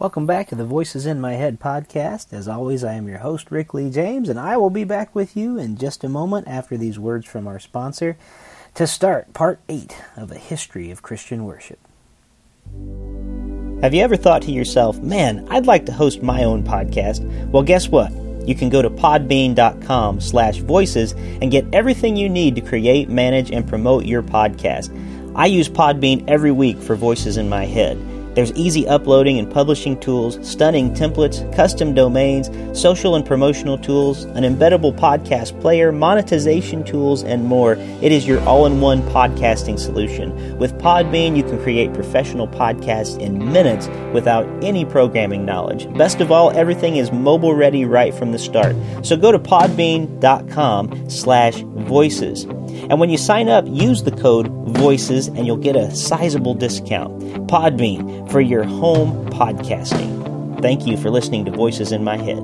Welcome back to the Voices in My Head podcast. As always, I am your host, Rick Lee James, and I will be back with you in just a moment after these words from our sponsor to start part 8 of A History of Christian Worship. Have you ever thought to yourself, man, I'd like to host my own podcast? Well, guess what? You can go to podbean.com slash voices and get everything you need to create, manage, and promote your podcast. I use Podbean every week for Voices in My Head. There's easy uploading and publishing tools, stunning templates, custom domains, social and promotional tools, an embeddable podcast player, monetization tools, and more. It is your all in one podcasting solution. With Podbean, you can create professional podcasts in minutes without any programming knowledge. Best of all, everything is mobile ready right from the start. So go to podbean.com slash voices. And when you sign up, use the code VOICES and you'll get a sizable discount. Podbean for your home podcasting. Thank you for listening to Voices in My Head.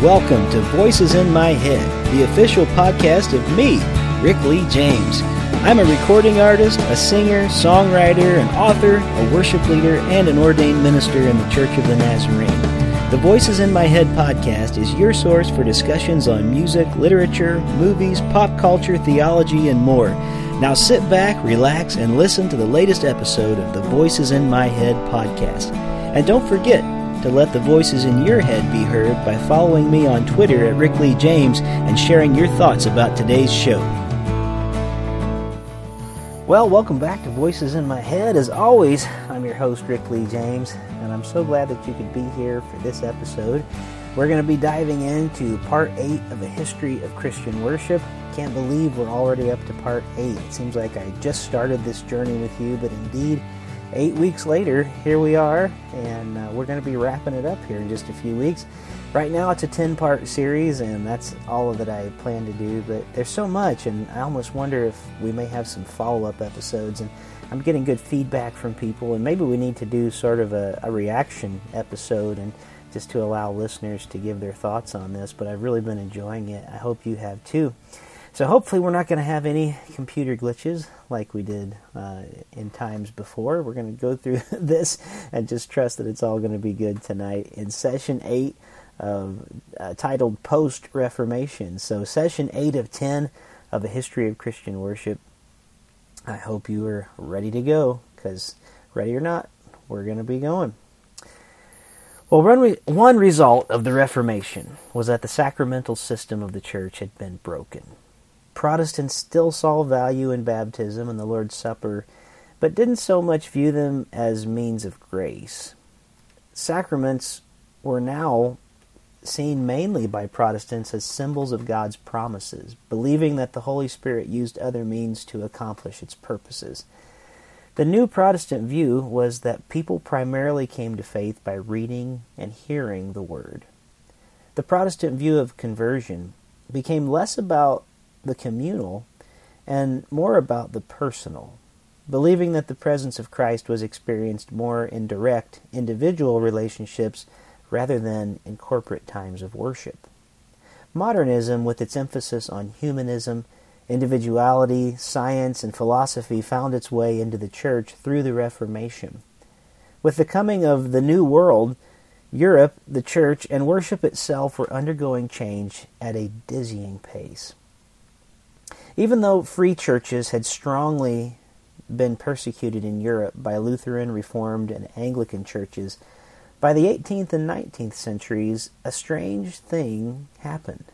Welcome to Voices in My Head, the official podcast of me, Rick Lee James. I'm a recording artist, a singer, songwriter, an author, a worship leader, and an ordained minister in the Church of the Nazarene. The Voices in My Head podcast is your source for discussions on music, literature, movies, pop culture, theology, and more. Now sit back, relax, and listen to the latest episode of the Voices in My Head podcast. And don't forget to let the voices in your head be heard by following me on Twitter at Rick Lee James and sharing your thoughts about today's show. Well, welcome back to Voices in My Head. As always, I'm your host, Rick Lee James, and I'm so glad that you could be here for this episode. We're going to be diving into part 8 of a history of Christian worship. Can't believe we're already up to part 8. It seems like I just started this journey with you, but indeed, eight weeks later, here we are, and uh, we're going to be wrapping it up here in just a few weeks. Right now, it's a 10 part series, and that's all of that I plan to do. But there's so much, and I almost wonder if we may have some follow up episodes. And I'm getting good feedback from people, and maybe we need to do sort of a, a reaction episode and just to allow listeners to give their thoughts on this. But I've really been enjoying it. I hope you have too. So hopefully, we're not going to have any computer glitches like we did uh, in times before. We're going to go through this and just trust that it's all going to be good tonight. In session 8, uh, titled Post Reformation. So, session 8 of 10 of a history of Christian worship. I hope you are ready to go, because ready or not, we're going to be going. Well, one, one result of the Reformation was that the sacramental system of the church had been broken. Protestants still saw value in baptism and the Lord's Supper, but didn't so much view them as means of grace. Sacraments were now seen mainly by Protestants as symbols of God's promises, believing that the Holy Spirit used other means to accomplish its purposes. The new Protestant view was that people primarily came to faith by reading and hearing the Word. The Protestant view of conversion became less about the communal and more about the personal, believing that the presence of Christ was experienced more in direct individual relationships rather than in corporate times of worship. Modernism, with its emphasis on humanism, individuality, science, and philosophy, found its way into the church through the Reformation. With the coming of the New World, Europe, the church, and worship itself were undergoing change at a dizzying pace. Even though free churches had strongly been persecuted in Europe by Lutheran, Reformed, and Anglican churches, by the 18th and 19th centuries, a strange thing happened.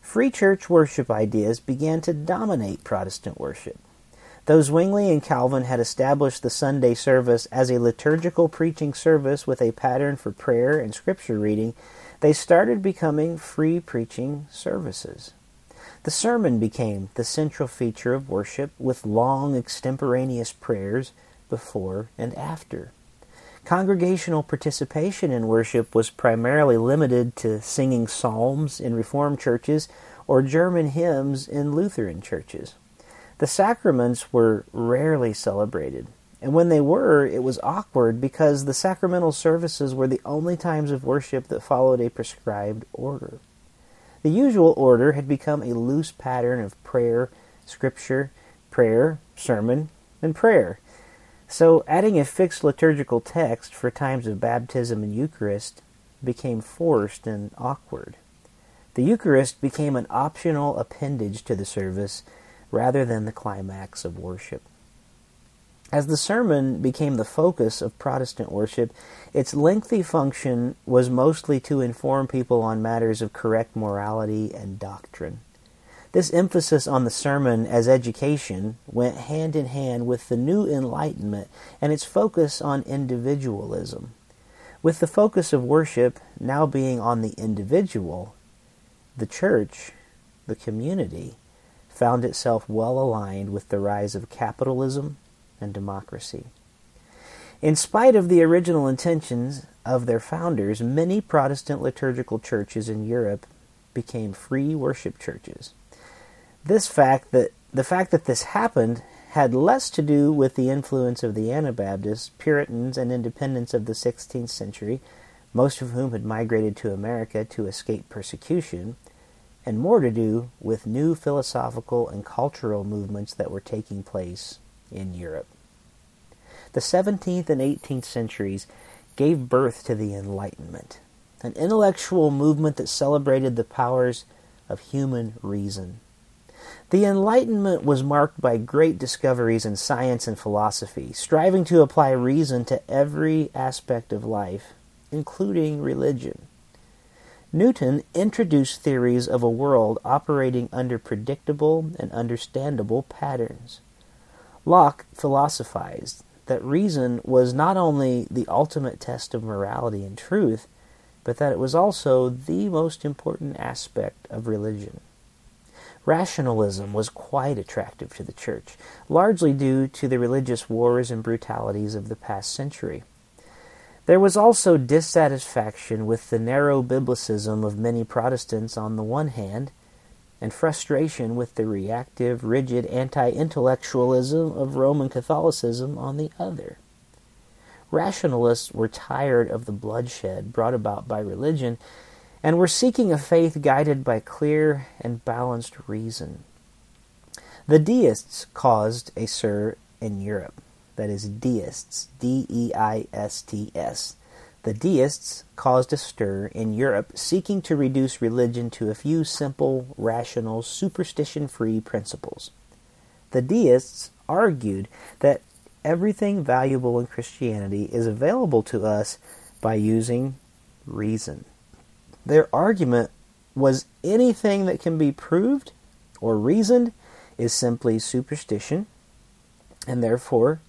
Free church worship ideas began to dominate Protestant worship. Though Zwingli and Calvin had established the Sunday service as a liturgical preaching service with a pattern for prayer and scripture reading, they started becoming free preaching services. The sermon became the central feature of worship with long extemporaneous prayers before and after. Congregational participation in worship was primarily limited to singing psalms in Reformed churches or German hymns in Lutheran churches. The sacraments were rarely celebrated, and when they were, it was awkward because the sacramental services were the only times of worship that followed a prescribed order. The usual order had become a loose pattern of prayer, scripture, prayer, sermon, and prayer. So adding a fixed liturgical text for times of baptism and Eucharist became forced and awkward. The Eucharist became an optional appendage to the service rather than the climax of worship. As the sermon became the focus of Protestant worship, its lengthy function was mostly to inform people on matters of correct morality and doctrine. This emphasis on the sermon as education went hand in hand with the new Enlightenment and its focus on individualism. With the focus of worship now being on the individual, the church, the community, found itself well aligned with the rise of capitalism and democracy. In spite of the original intentions of their founders, many Protestant liturgical churches in Europe became free worship churches. This fact that the fact that this happened had less to do with the influence of the Anabaptists, Puritans, and Independents of the 16th century, most of whom had migrated to America to escape persecution, and more to do with new philosophical and cultural movements that were taking place in Europe. The 17th and 18th centuries gave birth to the Enlightenment, an intellectual movement that celebrated the powers of human reason. The Enlightenment was marked by great discoveries in science and philosophy, striving to apply reason to every aspect of life, including religion. Newton introduced theories of a world operating under predictable and understandable patterns. Locke philosophized that reason was not only the ultimate test of morality and truth, but that it was also the most important aspect of religion. Rationalism was quite attractive to the church, largely due to the religious wars and brutalities of the past century. There was also dissatisfaction with the narrow biblicism of many Protestants on the one hand, and frustration with the reactive, rigid anti intellectualism of Roman Catholicism on the other. Rationalists were tired of the bloodshed brought about by religion and were seeking a faith guided by clear and balanced reason. The deists caused a stir in Europe. That is, deists, D E I S T S, the deists caused a stir in Europe seeking to reduce religion to a few simple, rational, superstition free principles. The deists argued that everything valuable in Christianity is available to us by using reason. Their argument was anything that can be proved or reasoned is simply superstition and therefore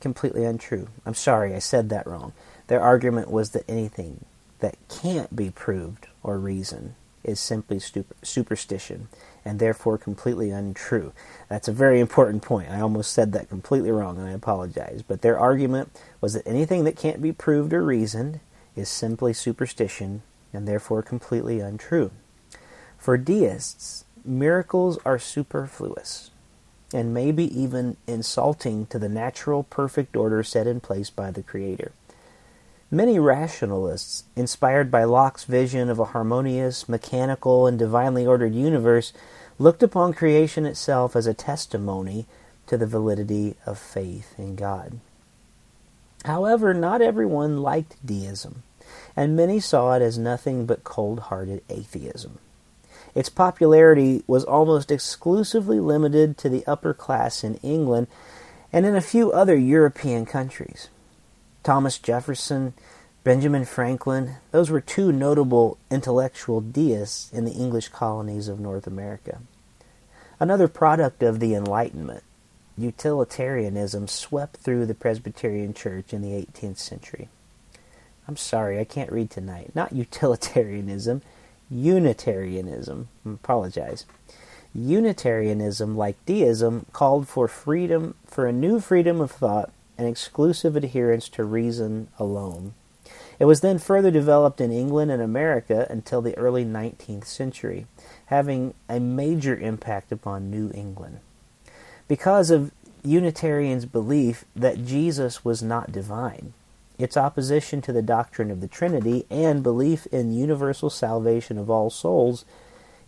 completely untrue. I'm sorry, I said that wrong. Their argument was that anything that can't be proved or reasoned is simply superstition and therefore completely untrue. That's a very important point. I almost said that completely wrong and I apologize. But their argument was that anything that can't be proved or reasoned is simply superstition and therefore completely untrue. For deists, miracles are superfluous and maybe even insulting to the natural perfect order set in place by the Creator. Many rationalists, inspired by Locke's vision of a harmonious, mechanical, and divinely ordered universe, looked upon creation itself as a testimony to the validity of faith in God. However, not everyone liked deism, and many saw it as nothing but cold hearted atheism. Its popularity was almost exclusively limited to the upper class in England and in a few other European countries. Thomas Jefferson, Benjamin Franklin, those were two notable intellectual deists in the English colonies of North America. Another product of the Enlightenment, utilitarianism swept through the Presbyterian Church in the 18th century. I'm sorry, I can't read tonight. Not utilitarianism, Unitarianism. I apologize. Unitarianism, like deism, called for freedom, for a new freedom of thought and exclusive adherence to reason alone. It was then further developed in England and America until the early 19th century, having a major impact upon New England. Because of Unitarians' belief that Jesus was not divine, its opposition to the doctrine of the Trinity, and belief in universal salvation of all souls,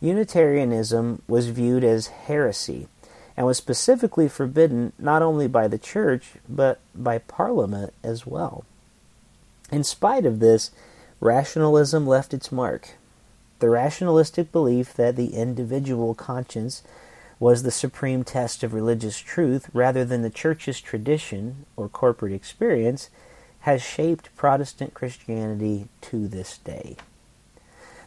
Unitarianism was viewed as heresy and was specifically forbidden not only by the church but by Parliament as well. In spite of this, rationalism left its mark. The rationalistic belief that the individual conscience was the supreme test of religious truth rather than the church's tradition or corporate experience has shaped Protestant Christianity to this day.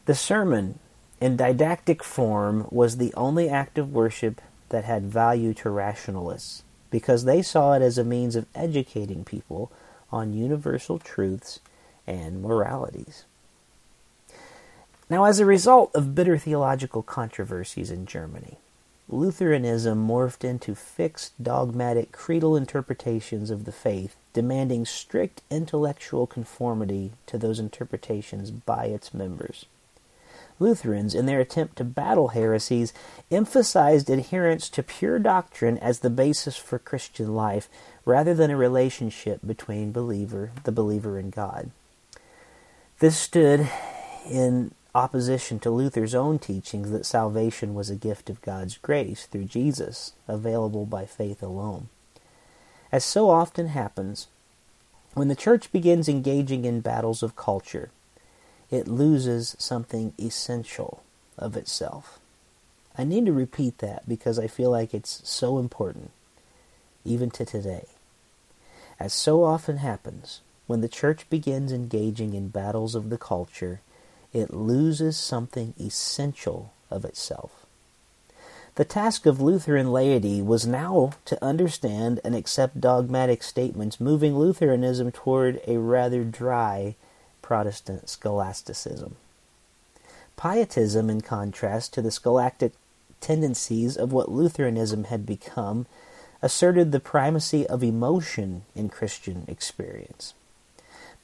The sermon, in didactic form, was the only act of worship that had value to rationalists because they saw it as a means of educating people on universal truths and moralities. Now, as a result of bitter theological controversies in Germany, Lutheranism morphed into fixed dogmatic creedal interpretations of the faith, demanding strict intellectual conformity to those interpretations by its members. Lutherans, in their attempt to battle heresies, emphasized adherence to pure doctrine as the basis for Christian life, rather than a relationship between believer, the believer and God. This stood in opposition to Luther's own teachings that salvation was a gift of God's grace through Jesus, available by faith alone. As so often happens, when the church begins engaging in battles of culture, it loses something essential of itself. I need to repeat that because I feel like it's so important, even to today. As so often happens, when the church begins engaging in battles of the culture, it loses something essential of itself. The task of Lutheran laity was now to understand and accept dogmatic statements, moving Lutheranism toward a rather dry Protestant scholasticism. Pietism, in contrast to the scholastic tendencies of what Lutheranism had become, asserted the primacy of emotion in Christian experience.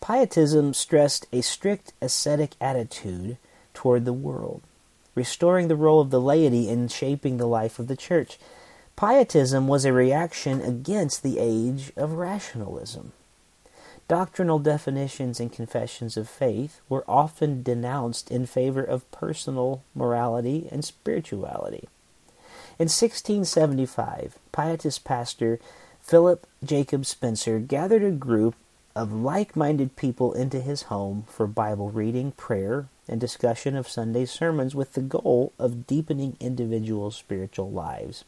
Pietism stressed a strict ascetic attitude toward the world, restoring the role of the laity in shaping the life of the church. Pietism was a reaction against the age of rationalism. Doctrinal definitions and confessions of faith were often denounced in favor of personal morality and spirituality. In 1675, Pietist pastor Philip Jacob Spener gathered a group of like minded people into his home for Bible reading, prayer, and discussion of Sunday sermons with the goal of deepening individual spiritual lives.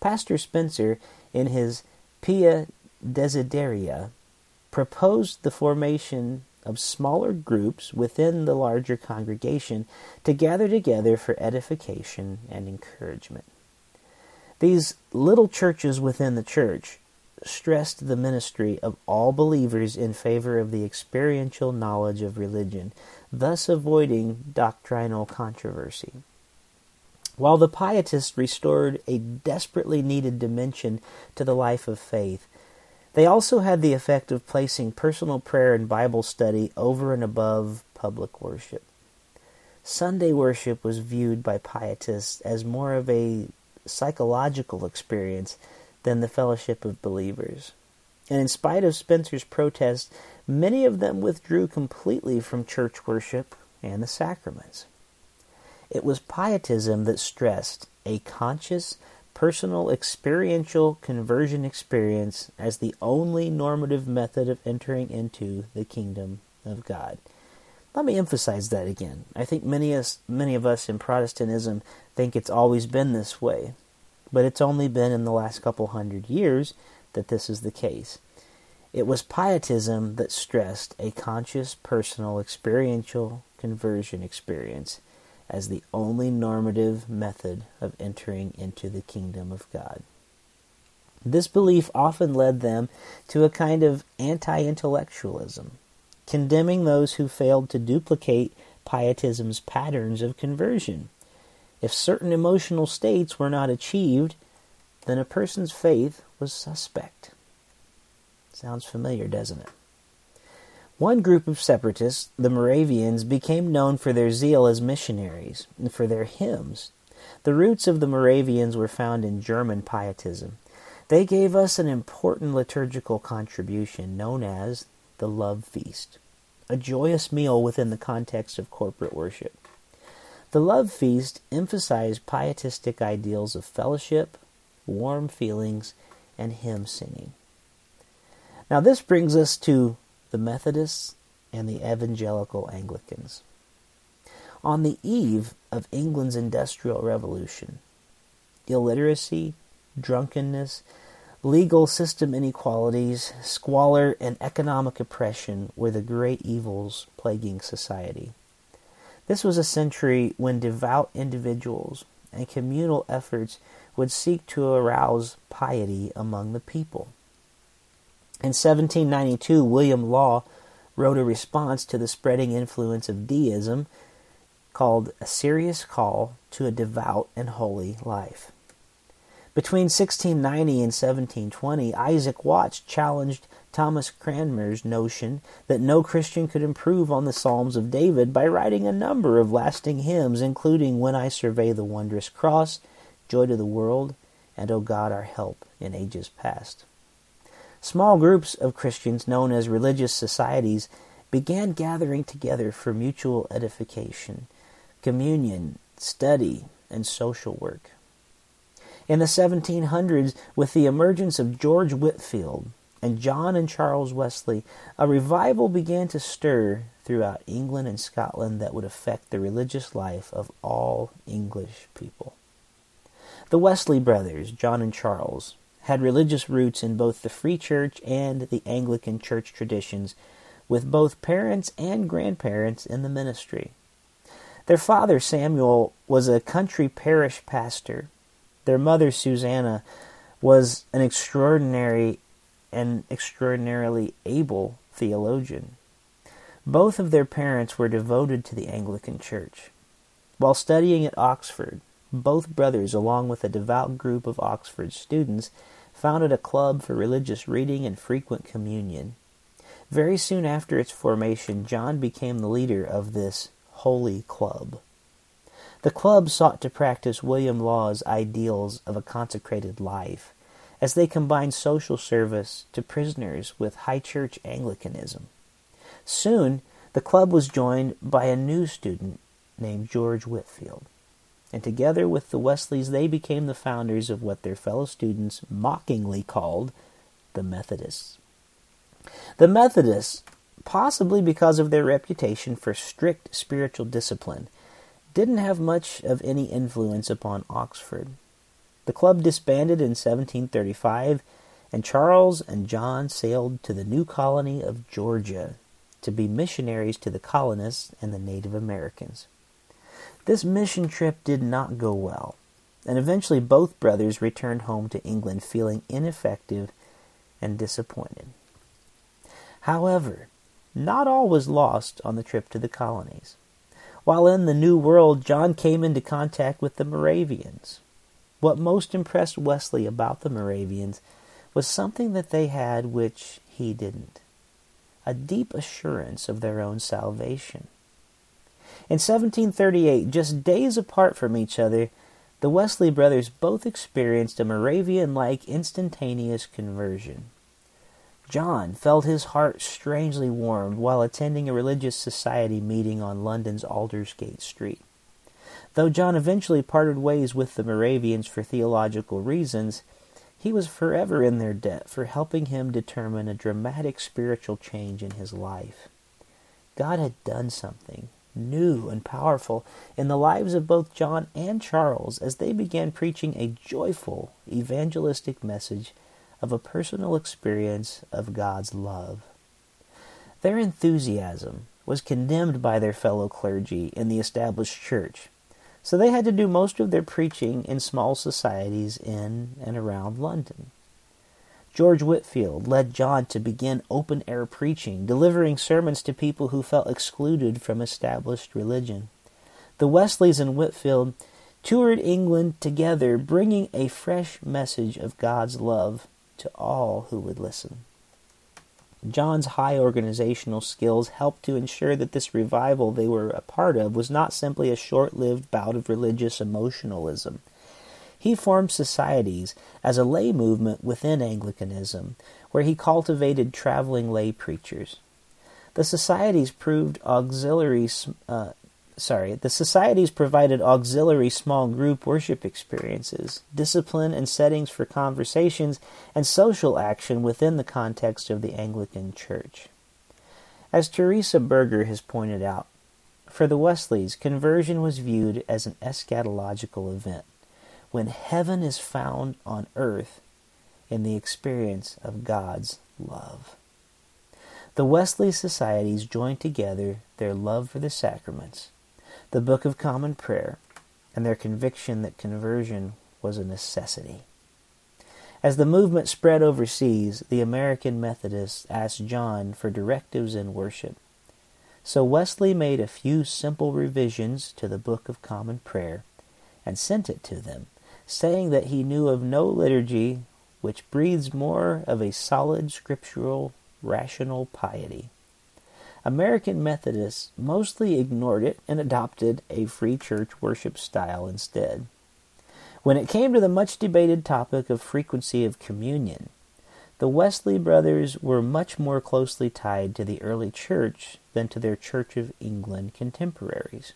Pastor Spener, in his Pia Desideria, proposed the formation of smaller groups within the larger congregation to gather together for edification and encouragement. These little churches within the church stressed the ministry of all believers in favor of the experiential knowledge of religion, thus avoiding doctrinal controversy. While the Pietists restored a desperately needed dimension to the life of faith, they also had the effect of placing personal prayer and Bible study over and above public worship. Sunday worship was viewed by Pietists as more of a psychological experience than the fellowship of believers. And in spite of Spener's protest, many of them withdrew completely from church worship and the sacraments. It was Pietism that stressed a conscious, personal, experiential conversion experience as the only normative method of entering into the kingdom of God. Let me emphasize that again. I think many, us, many of us in Protestantism think it's always been this way but it's only been in the last couple hundred years that this is the case. It was Pietism that stressed a conscious, personal, experiential conversion experience as the only normative method of entering into the kingdom of God. This belief often led them to a kind of anti intellectualism, condemning those who failed to duplicate Pietism's patterns of conversion. If certain emotional states were not achieved, then a person's faith was suspect. Sounds familiar, doesn't it? One group of separatists, the Moravians, became known for their zeal as missionaries and for their hymns. The roots of the Moravians were found in German Pietism. They gave us an important liturgical contribution known as the Love Feast, a joyous meal within the context of corporate worship. The love feast emphasized pietistic ideals of fellowship, warm feelings, and hymn singing. Now, this brings us to the Methodists and the Evangelical Anglicans. On the eve of England's Industrial Revolution, illiteracy, drunkenness, legal system inequalities, squalor, and economic oppression were the great evils plaguing society. This was a century when devout individuals and communal efforts would seek to arouse piety among the people. In 1792, William Law wrote a response to the spreading influence of deism called A Serious Call to a Devout and Holy Life. Between 1690 and 1720, Isaac Watts challenged Thomas Cranmer's notion that no Christian could improve on the Psalms of David by writing a number of lasting hymns, including When I Survey the Wondrous Cross, Joy to the World, and O God our Help in Ages Past. Small groups of Christians, known as religious societies, began gathering together for mutual edification, communion, study, and social work. In the 1700s, with the emergence of George Whitefield and John and Charles Wesley, a revival began to stir throughout England and Scotland that would affect the religious life of all English people. The Wesley brothers, John and Charles, had religious roots in both the Free Church and the Anglican Church traditions, with both parents and grandparents in the ministry. Their father, Samuel, was a country parish pastor their mother, Susanna, was an extraordinary and extraordinarily able theologian. Both of their parents were devoted to the Anglican Church. While studying at Oxford, both brothers, along with a devout group of Oxford students, founded a club for religious reading and frequent communion. Very soon after its formation, John became the leader of this holy club. The club sought to practice William Law's ideals of a consecrated life, as they combined social service to prisoners with high church Anglicanism. Soon, the club was joined by a new student named George Whitefield, and together with the Wesleys, they became the founders of what their fellow students mockingly called the Methodists. The Methodists, possibly because of their reputation for strict spiritual discipline, didn't have much of any influence upon Oxford. The club disbanded in 1735, and Charles and John sailed to the new colony of Georgia to be missionaries to the colonists and the Native Americans. This mission trip did not go well, and eventually both brothers returned home to England feeling ineffective and disappointed. However, not all was lost on the trip to the colonies. While in the New World, John came into contact with the Moravians. What most impressed Wesley about the Moravians was something that they had which he didn't a deep assurance of their own salvation. In 1738, just days apart from each other, the Wesley brothers both experienced a Moravian like instantaneous conversion. John felt his heart strangely warmed while attending a religious society meeting on London's Aldersgate Street. Though John eventually parted ways with the Moravians for theological reasons, he was forever in their debt for helping him determine a dramatic spiritual change in his life. God had done something new and powerful in the lives of both John and Charles as they began preaching a joyful evangelistic message of a personal experience of God's love. Their enthusiasm was condemned by their fellow clergy in the established church, so they had to do most of their preaching in small societies in and around London. George Whitefield led John to begin open air preaching, delivering sermons to people who felt excluded from established religion. The Wesleys and Whitefield toured England together, bringing a fresh message of God's love to all who would listen. John's high organizational skills helped to ensure that this revival they were a part of was not simply a short lived bout of religious emotionalism. He formed societies as a lay movement within Anglicanism, where he cultivated traveling lay preachers. The societies proved auxiliary uh, sorry, the societies provided auxiliary small group worship experiences, discipline and settings for conversations, and social action within the context of the Anglican Church. As Teresa Berger has pointed out, for the Wesleys, conversion was viewed as an eschatological event, when heaven is found on earth in the experience of God's love. The Wesley societies joined together their love for the sacraments, the Book of Common Prayer, and their conviction that conversion was a necessity. As the movement spread overseas, the American Methodists asked John for directives in worship. So Wesley made a few simple revisions to the Book of Common Prayer and sent it to them, saying that he knew of no liturgy which breathes more of a solid scriptural, rational piety. American Methodists mostly ignored it and adopted a free church worship style instead. When it came to the much debated topic of frequency of communion, the Wesley brothers were much more closely tied to the early church than to their Church of England contemporaries.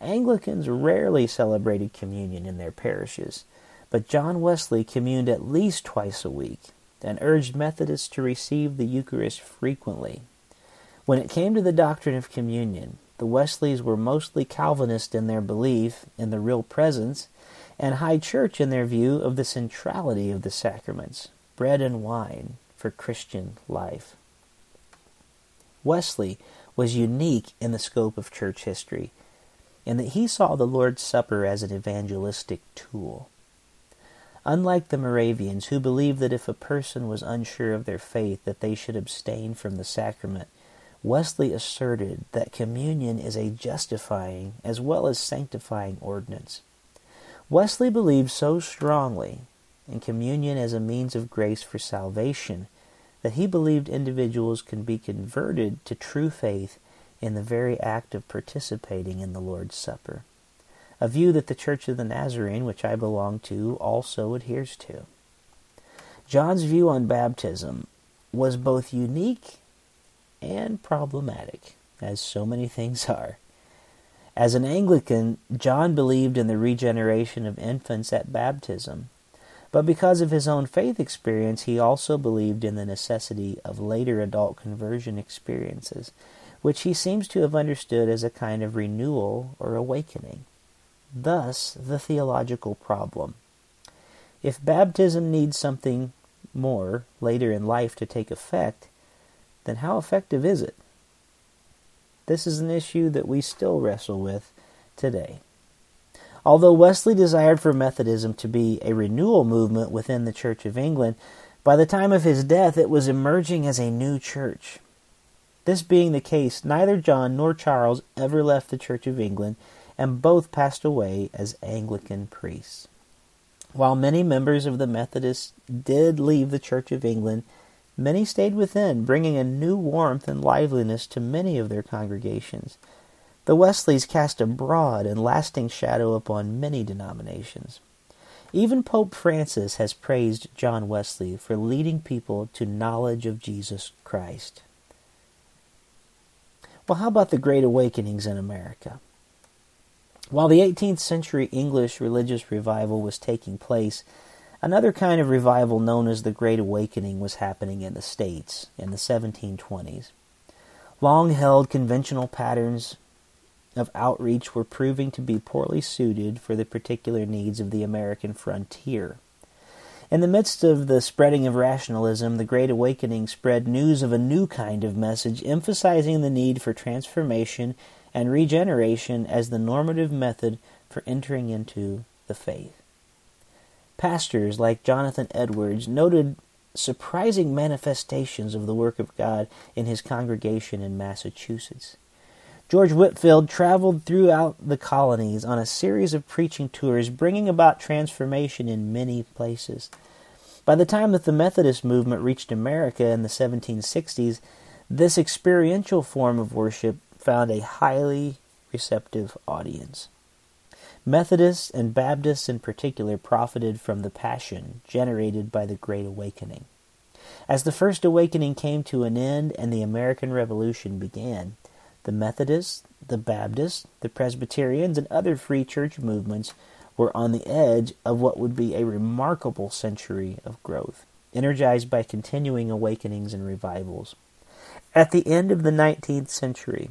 Anglicans rarely celebrated communion in their parishes, but John Wesley communed at least twice a week and urged Methodists to receive the Eucharist frequently. When it came to the doctrine of communion, the Wesleys were mostly Calvinist in their belief in the real presence and High Church in their view of the centrality of the sacraments bread and wine for Christian life. Wesley was unique in the scope of church history in that he saw the Lord's Supper as an evangelistic tool. Unlike the Moravians, who believed that if a person was unsure of their faith that they should abstain from the sacrament, Wesley asserted that communion is a justifying as well as sanctifying ordinance. Wesley believed so strongly in communion as a means of grace for salvation, that he believed individuals can be converted to true faith in the very act of participating in the Lord's Supper, a view that the Church of the Nazarene, which I belong to, also adheres to. John's view on baptism was both unique and problematic, as so many things are. As an Anglican, John believed in the regeneration of infants at baptism but because of his own faith experience, he also believed in the necessity of later adult conversion experiences, which he seems to have understood as a kind of renewal or awakening. Thus, the theological problem. If baptism needs something more later in life to take effect, then how effective is it? This is an issue that we still wrestle with today. Although Wesley desired for Methodism to be a renewal movement within the Church of England, by the time of his death it was emerging as a new church. This being the case, neither John nor Charles ever left the Church of England, and both passed away as Anglican priests. While many members of the Methodists did leave the Church of England, many stayed within, bringing a new warmth and liveliness to many of their congregations. The Wesleys cast a broad and lasting shadow upon many denominations. Even Pope Francis has praised John Wesley for leading people to knowledge of Jesus Christ. Well, how about the Great Awakenings in America? While the 18th century English religious revival was taking place, another kind of revival known as the Great Awakening was happening in the States in the 1720s. Long held conventional patterns of outreach were proving to be poorly suited for the particular needs of the American frontier. In the midst of the spreading of rationalism, the Great Awakening spread news of a new kind of message emphasizing the need for transformation and regeneration as the normative method for entering into the faith. Pastors like Jonathan Edwards noted surprising manifestations of the work of God in his congregation in Massachusetts. George Whitefield traveled throughout the colonies on a series of preaching tours, bringing about transformation in many places. By the time that the Methodist movement reached America in the 1760s, this experiential form of worship found a highly receptive audience. Methodists and Baptists in particular profited from the passion generated by the Great Awakening. As the First Awakening came to an end and the American Revolution began, The Methodists, the Baptists, the Presbyterians, and other free church movements were on the edge of what would be a remarkable century of growth, energized by continuing awakenings and revivals. At the end of the 19th century,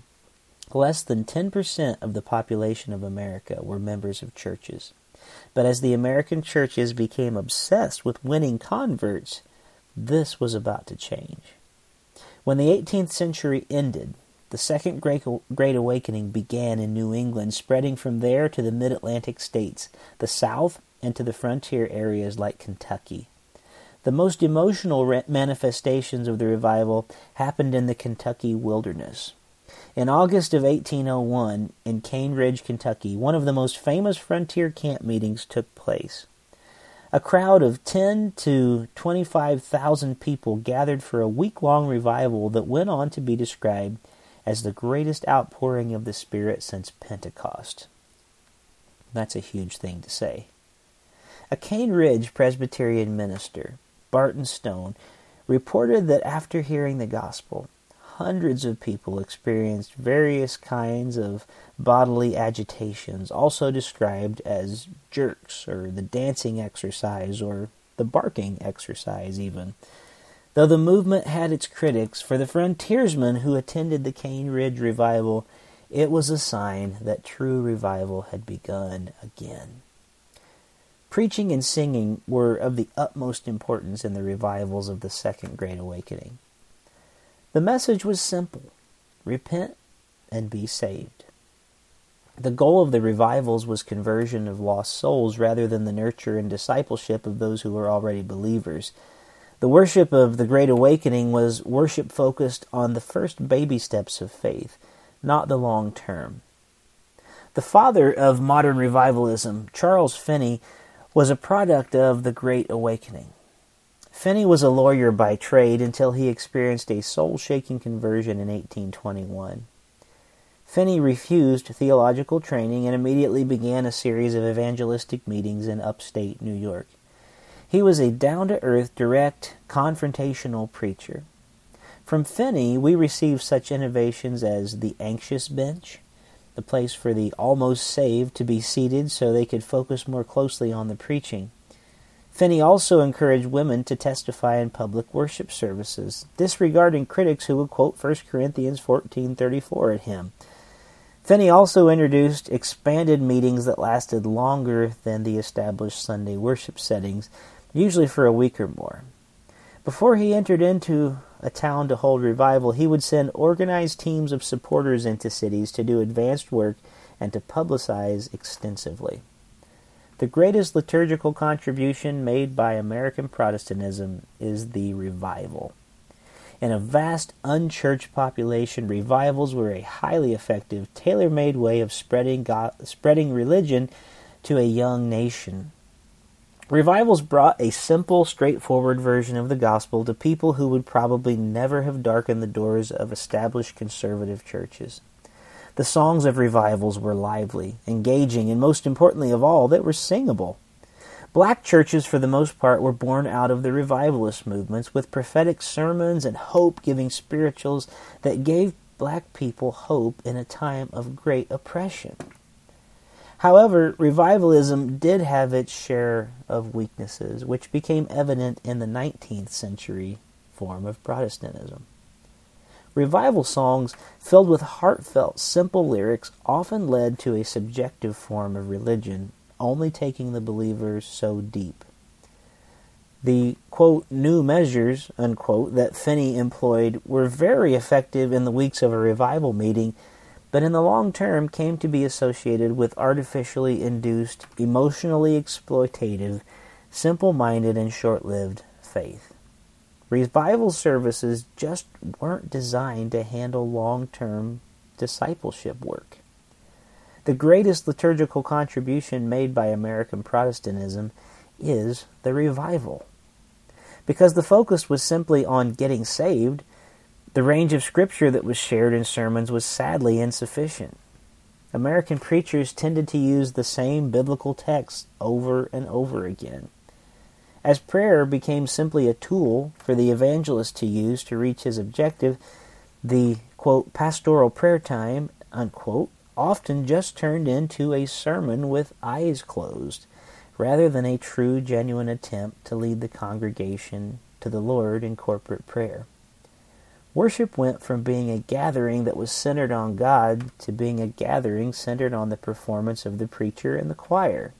less than 10% of the population of America were members of churches. But as the American churches became obsessed with winning converts, this was about to change. When the 18th century ended, the Second Great, Great Awakening began in New England, spreading from there to the mid Atlantic states, the South, and to the frontier areas like Kentucky. The most emotional manifestations of the revival happened in the Kentucky wilderness. In August of 1801, in Cane Ridge, Kentucky, one of the most famous frontier camp meetings took place. A crowd of 10 to 25,000 people gathered for a week long revival that went on to be described as the greatest outpouring of the Spirit since Pentecost. That's a huge thing to say. A Cane Ridge Presbyterian minister, Barton Stone, reported that after hearing the gospel, hundreds of people experienced various kinds of bodily agitations, also described as jerks, or the dancing exercise, or the barking exercise, even. Though the movement had its critics, for the frontiersmen who attended the Cane Ridge revival, it was a sign that true revival had begun again. Preaching and singing were of the utmost importance in the revivals of the Second Great Awakening. The message was simple repent and be saved. The goal of the revivals was conversion of lost souls rather than the nurture and discipleship of those who were already believers. The worship of the Great Awakening was worship focused on the first baby steps of faith, not the long term. The father of modern revivalism, Charles Finney, was a product of the Great Awakening. Finney was a lawyer by trade until he experienced a soul shaking conversion in 1821. Finney refused theological training and immediately began a series of evangelistic meetings in upstate New York. He was a down to earth, direct, confrontational preacher. From Finney, we receive such innovations as the anxious bench, the place for the almost saved to be seated so they could focus more closely on the preaching. Finney also encouraged women to testify in public worship services, disregarding critics who would quote 1 Corinthians 14:34 at him. Finney also introduced expanded meetings that lasted longer than the established Sunday worship settings usually for a week or more. Before he entered into a town to hold revival, he would send organized teams of supporters into cities to do advanced work and to publicize extensively. The greatest liturgical contribution made by American Protestantism is the revival. In a vast unchurched population, revivals were a highly effective, tailor made way of spreading, God, spreading religion to a young nation. Revivals brought a simple, straightforward version of the gospel to people who would probably never have darkened the doors of established conservative churches. The songs of revivals were lively, engaging, and most importantly of all, they were singable. Black churches, for the most part, were born out of the revivalist movements with prophetic sermons and hope giving spirituals that gave black people hope in a time of great oppression. However, revivalism did have its share of weaknesses, which became evident in the 19th century form of Protestantism. Revival songs filled with heartfelt, simple lyrics often led to a subjective form of religion, only taking the believers so deep. The quote, new measures, unquote, that Finney employed were very effective in the weeks of a revival meeting but in the long term came to be associated with artificially induced, emotionally exploitative, simple minded, and short lived faith. Revival services just weren't designed to handle long term discipleship work. The greatest liturgical contribution made by American Protestantism is the revival. Because the focus was simply on getting saved, the range of scripture that was shared in sermons was sadly insufficient. American preachers tended to use the same biblical texts over and over again. As prayer became simply a tool for the evangelist to use to reach his objective, The, quote, pastoral prayer time, unquote, often just turned into a sermon with eyes closed, rather than a true, genuine attempt to lead the congregation to the Lord in corporate prayer. Worship went from being a gathering that was centered on God to being a gathering centered on the performance of the preacher and the choir.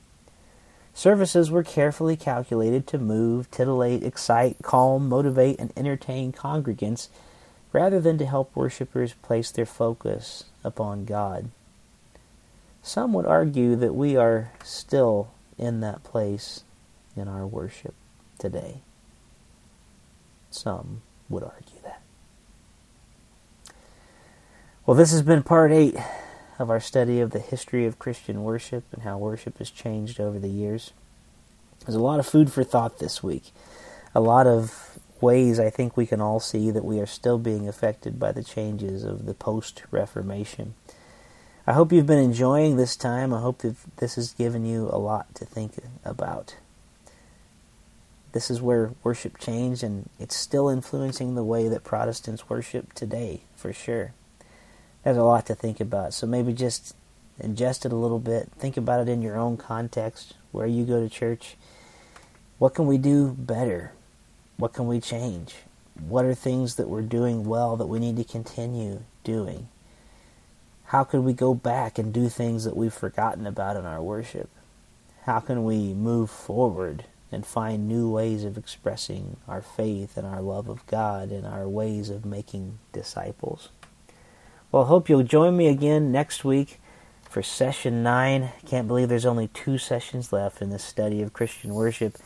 Services were carefully calculated to move, titillate, excite, calm, motivate, and entertain congregants rather than to help worshippers place their focus upon God. Some would argue that we are still in that place in our worship today. Some would argue that. Well, this has been part eight of our study of the history of Christian worship and how worship has changed over the years. There's a lot of food for thought this week. A lot of ways I think we can all see that we are still being affected by the changes of the post Reformation. I hope you've been enjoying this time. I hope that this has given you a lot to think about. This is where worship changed, and it's still influencing the way that Protestants worship today, for sure there's a lot to think about. So maybe just ingest it a little bit. Think about it in your own context, where you go to church. What can we do better? What can we change? What are things that we're doing well that we need to continue doing? How can we go back and do things that we've forgotten about in our worship? How can we move forward and find new ways of expressing our faith and our love of God and our ways of making disciples? Well, hope you'll join me again next week for session nine. Can't believe there's only two sessions left in this study of Christian worship.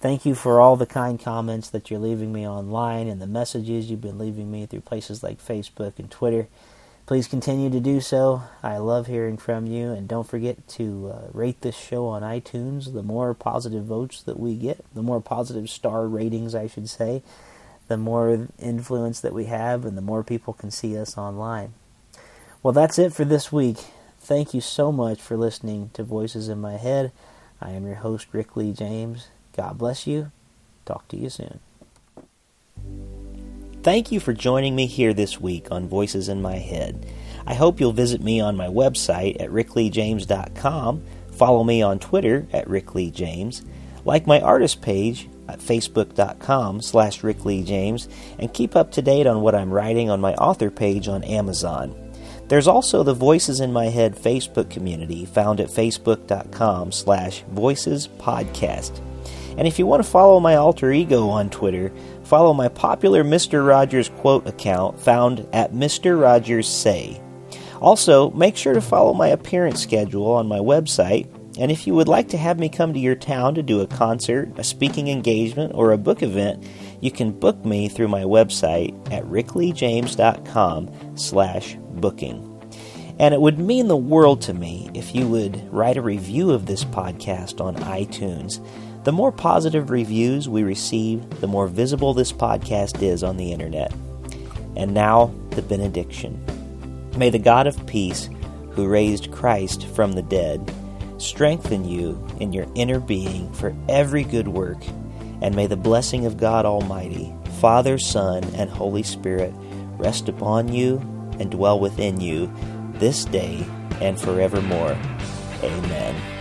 Thank you for all the kind comments that you're leaving me online and the messages you've been leaving me through places like Facebook and Twitter. Please continue to do so. I love hearing from you. And don't forget to uh, rate this show on iTunes. The more positive votes that we get, the more positive star ratings, I should say, the more influence that we have, and the more people can see us online. Well, that's it for this week. Thank you so much for listening to Voices in My Head. I am your host, Rick Lee James. God bless you. Talk to you soon. Thank you for joining me here this week on Voices in My Head. I hope you'll visit me on my website at rickleejames.com, follow me on Twitter at rickleejames, like my artist page at facebook.com slash rickleejames, and keep up to date on what I'm writing on my author page on Amazon. There's also the Voices in My Head Facebook community found at facebook.com slash voicespodcast. And if you want to follow my alter ego on Twitter, follow my popular Mr. Rogers quote account found at Mr. Rogers Say. Also, make sure to follow my appearance schedule on my website, and if you would like to have me come to your town to do a concert, a speaking engagement, or a book event, you can book me through my website at rickleejames.com slash booking. And it would mean the world to me if you would write a review of this podcast on iTunes. The more positive reviews we receive, the more visible this podcast is on the internet. And now, the benediction. May the God of peace, who raised Christ from the dead, strengthen you in your inner being for every good work, and may the blessing of God Almighty, Father, Son, and Holy Spirit rest upon you and dwell within you this day and forevermore. Amen.